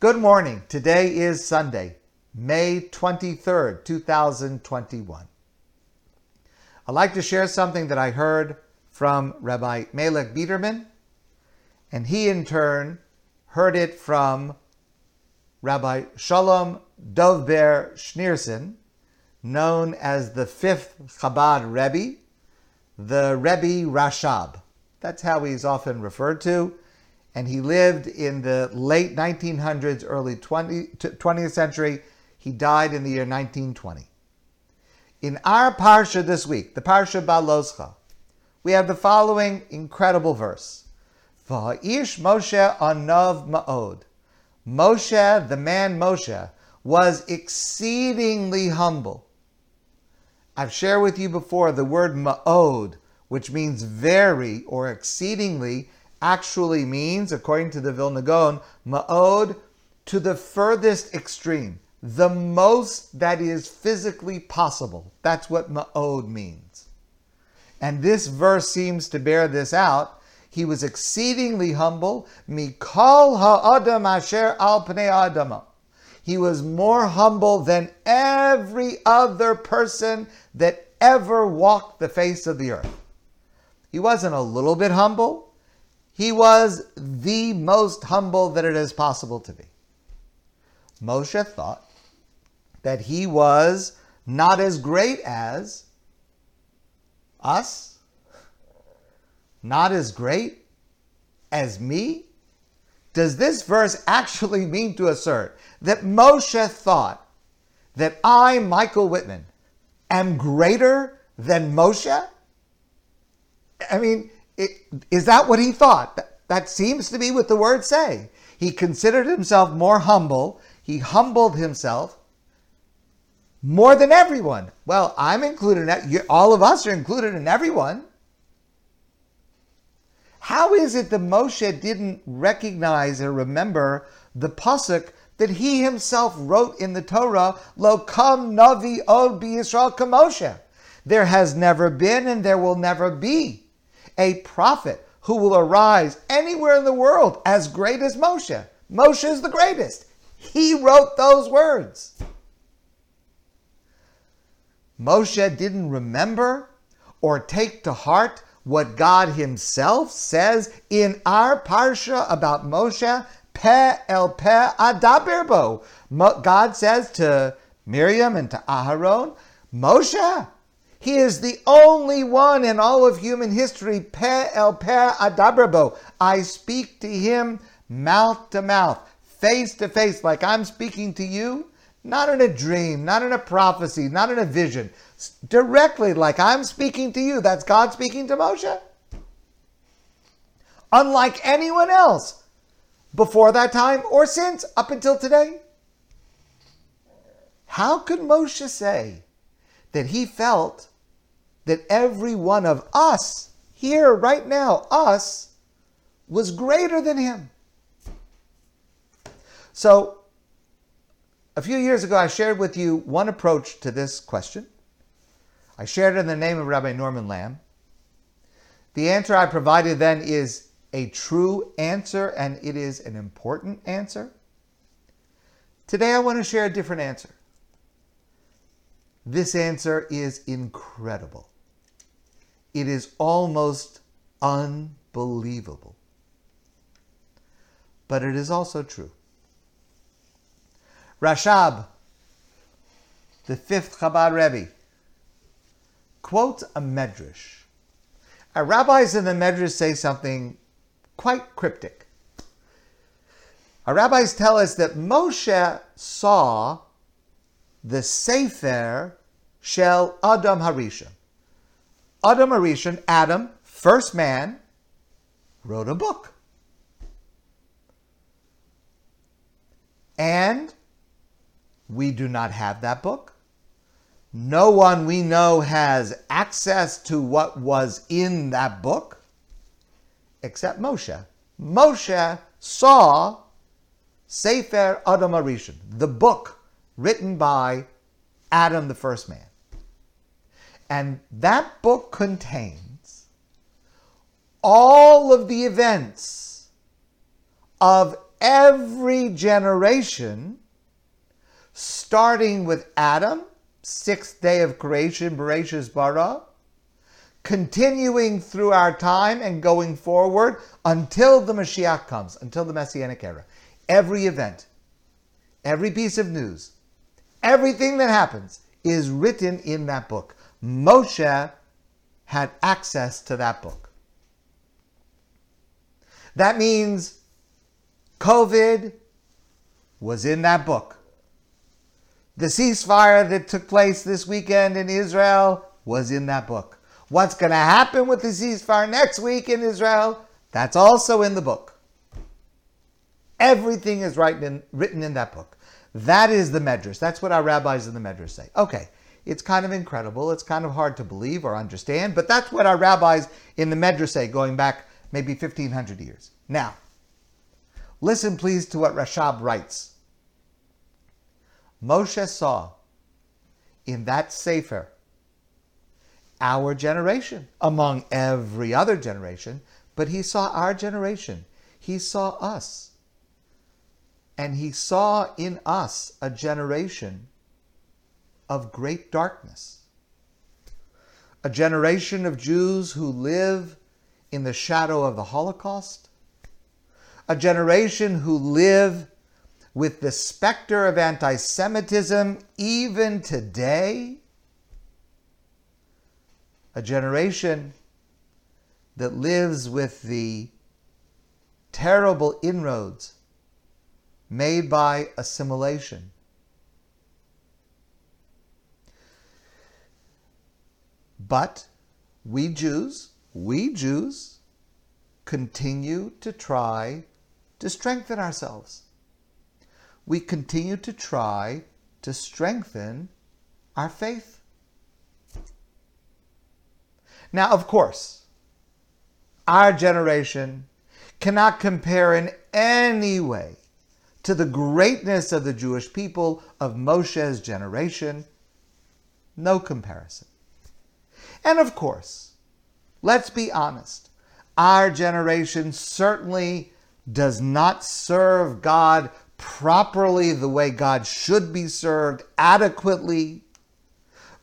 Good morning. Today is Sunday, May 23rd, 2021. I'd like to share something that I heard from Rabbi Melech Biderman, and he in turn heard it from Rabbi Shalom Dovber Schneerson, known as the fifth Chabad Rebbe, the Rebbe Rashab. That's how he's often referred to. And he lived in the late 1900s, early 20, 20th century. He died in the year 1920. In our parsha this week, the parsha Beha'aloscha, we have the following incredible verse. Va'ish Moshe anov ma'od. Moshe, the man Moshe, was exceedingly humble. I've shared with you before the word ma'od, which means very or exceedingly, actually means, according to the Vilna Gaon, ma'od to the furthest extreme, the most that is physically possible. That's what ma'od means. And this verse seems to bear this out. He was exceedingly humble. Mikol ha'adam asher al pnei adama. He was more humble than every other person that ever walked the face of the earth. He wasn't a little bit humble. He was the most humble that it is possible to be. Moshe thought that he was not as great as us, not as great as me. Does this verse actually mean to assert that Moshe thought that I, Michael Whitman, am greater than Moshe? I mean, it, is that what he thought? That, that seems to be what the words say. He considered himself more humble. He humbled himself more than everyone. Well, I'm included. In, all of us are included in everyone. How is it that Moshe didn't recognize or remember the pasuk that he himself wrote in the Torah, Lo kam navi od Yisrael kamoshe. There has never been and there will never be a prophet who will arise anywhere in the world as great as Moshe. Moshe is the greatest. He wrote those words. Moshe didn't remember or take to heart what God Himself says in our parsha about Moshe Pe el pe adaberbo. God says to Miriam and to Aharon, Moshe, he is the only one in all of human history, pe el pe adaberbo. I speak to him mouth to mouth, face to face, like I'm speaking to you, not in a dream, not in a prophecy, not in a vision, directly like I'm speaking to you. That's God speaking to Moshe. Unlike anyone else, before that time or since up until today? How could Moshe say that he felt that every one of us here right now, us, was greater than him? So, a few years ago, I shared with you one approach to this question. I shared it in the name of Rabbi Norman Lamm. The answer I provided then is a true answer and it is an important answer? Today I want to share a different answer. This answer is incredible. It is almost unbelievable. But it is also true. Rashab, the fifth Chabad Rebbe, quotes a medrash. Our rabbis in the medrash say something quite cryptic. Our rabbis tell us that Moshe saw the Sefer Shel Adam Harishon. Adam Harishon, Adam, first man, wrote a book. And we do not have that book. No one we know has access to what was in that book except Moshe. Moshe saw Sefer Adam Arishon, the book written by Adam, the first man. And that book contains all of the events of every generation, starting with Adam, sixth day of creation, Bereshit bara, continuing through our time and going forward until the Mashiach comes, until the Messianic era. Every event, every piece of news, everything that happens is written in that book. Moshe had access to that book. That means COVID was in that book. The ceasefire that took place this weekend in Israel was in that book. What's going to happen with the ceasefire next week in Israel? That's also in the book. Everything is written in, written in that book. That is the Medrash. That's what our rabbis in the Medrash say. Okay, it's kind of incredible. It's kind of hard to believe or understand, but that's what our rabbis in the Medrash say, going back maybe 1500 years. Now, listen please to what Rashab writes. Moshe saw in that Sefer our generation among every other generation, but he saw our generation. He saw us. And he saw in us a generation of great darkness. A generation of Jews who live in the shadow of the Holocaust. A generation who live with the specter of anti Semitism even today a generation that lives with the terrible inroads made by assimilation. But we Jews, we Jews, continue to try to strengthen ourselves. We continue to try to strengthen our faith. Now, of course, our generation cannot compare in any way to the greatness of the Jewish people of Moshe's generation. No comparison. And of course, let's be honest, our generation certainly does not serve God properly the way God should be served adequately,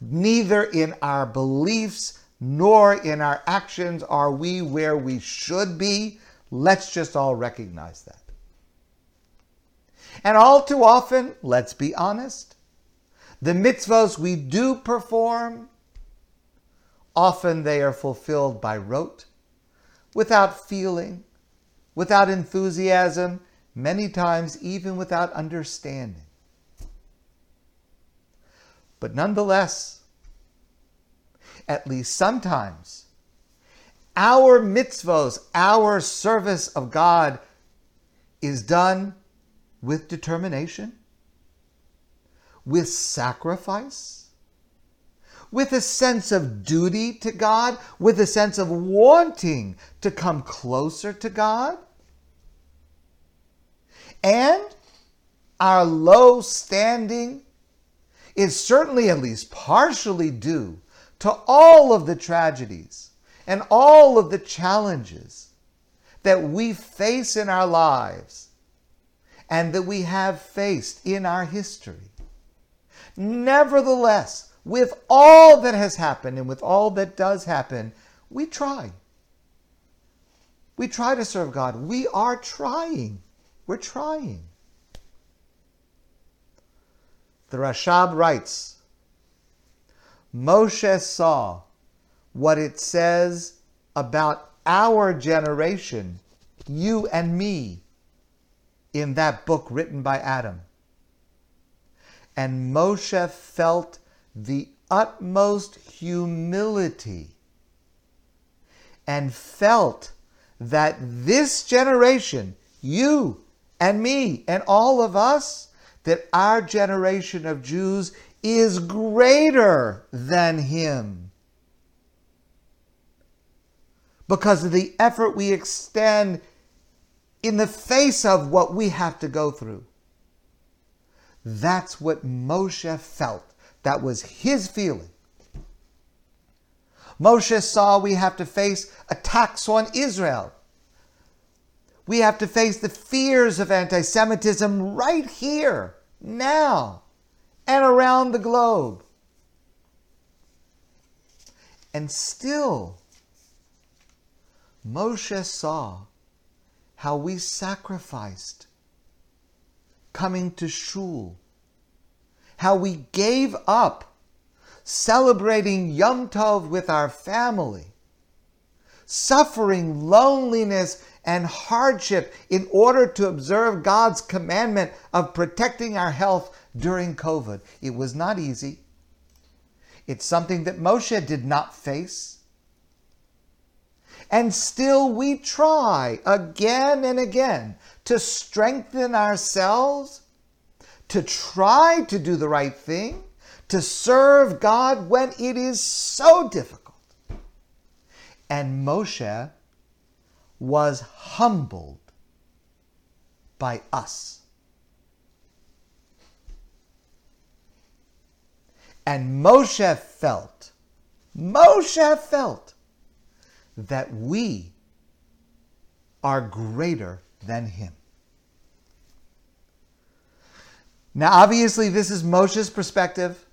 neither in our beliefs nor in our actions are we where we should be. Let's just all recognize that. And all too often, let's be honest, the mitzvahs we do perform, often they are fulfilled by rote, without feeling, without enthusiasm, many times even without understanding. But nonetheless, at least sometimes. Our mitzvos, our service of God is done with determination, with sacrifice, with a sense of duty to God, with a sense of wanting to come closer to God. And our low standing is certainly at least partially due to all of the tragedies and all of the challenges that we face in our lives and that we have faced in our history. Nevertheless, with all that has happened and with all that does happen, we try. We try to serve God. We are trying. We're trying. The Rashab writes, Moshe saw what it says about our generation, you and me, in that book written by Adam. And Moshe felt the utmost humility and felt that this generation, you and me and all of us, that our generation of Jews is greater than him. Because of the effort we extend in the face of what we have to go through. That's what Moshe felt. That was his feeling. Moshe saw we have to face attacks on Israel. We have to face the fears of anti Semitism right here, now, and around the globe. And still, Moshe saw how we sacrificed coming to shul, how we gave up celebrating Yom Tov with our family, suffering loneliness and hardship in order to observe God's commandment of protecting our health during COVID. It was not easy. It's something that Moshe did not face. And still we try again and again to strengthen ourselves, to try to do the right thing, to serve God when it is so difficult. And Moshe was humbled by us. And Moshe felt, Moshe felt that we are greater than him. Now, obviously, this is Moshe's perspective.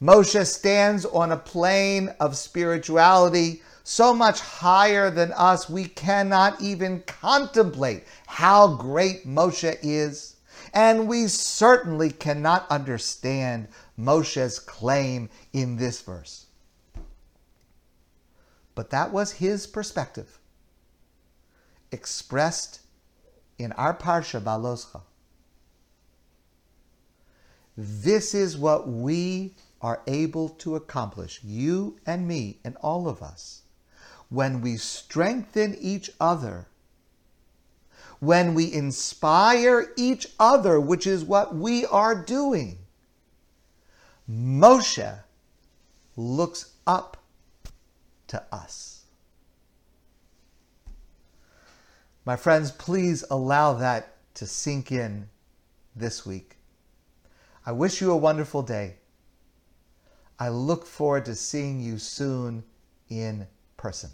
Moshe stands on a plane of spirituality so much higher than us, we cannot even contemplate how great Moshe is. And we certainly cannot understand Moshe's claim in this verse. But that was his perspective, expressed in our Parsha Beha'aloscha. This is what we are able to accomplish, you and me and all of us, when we strengthen each other, when we inspire each other, which is what we are doing. Moshe looks up to us. My friends, please allow that to sink in this week. I wish you a wonderful day. I look forward to seeing you soon in person.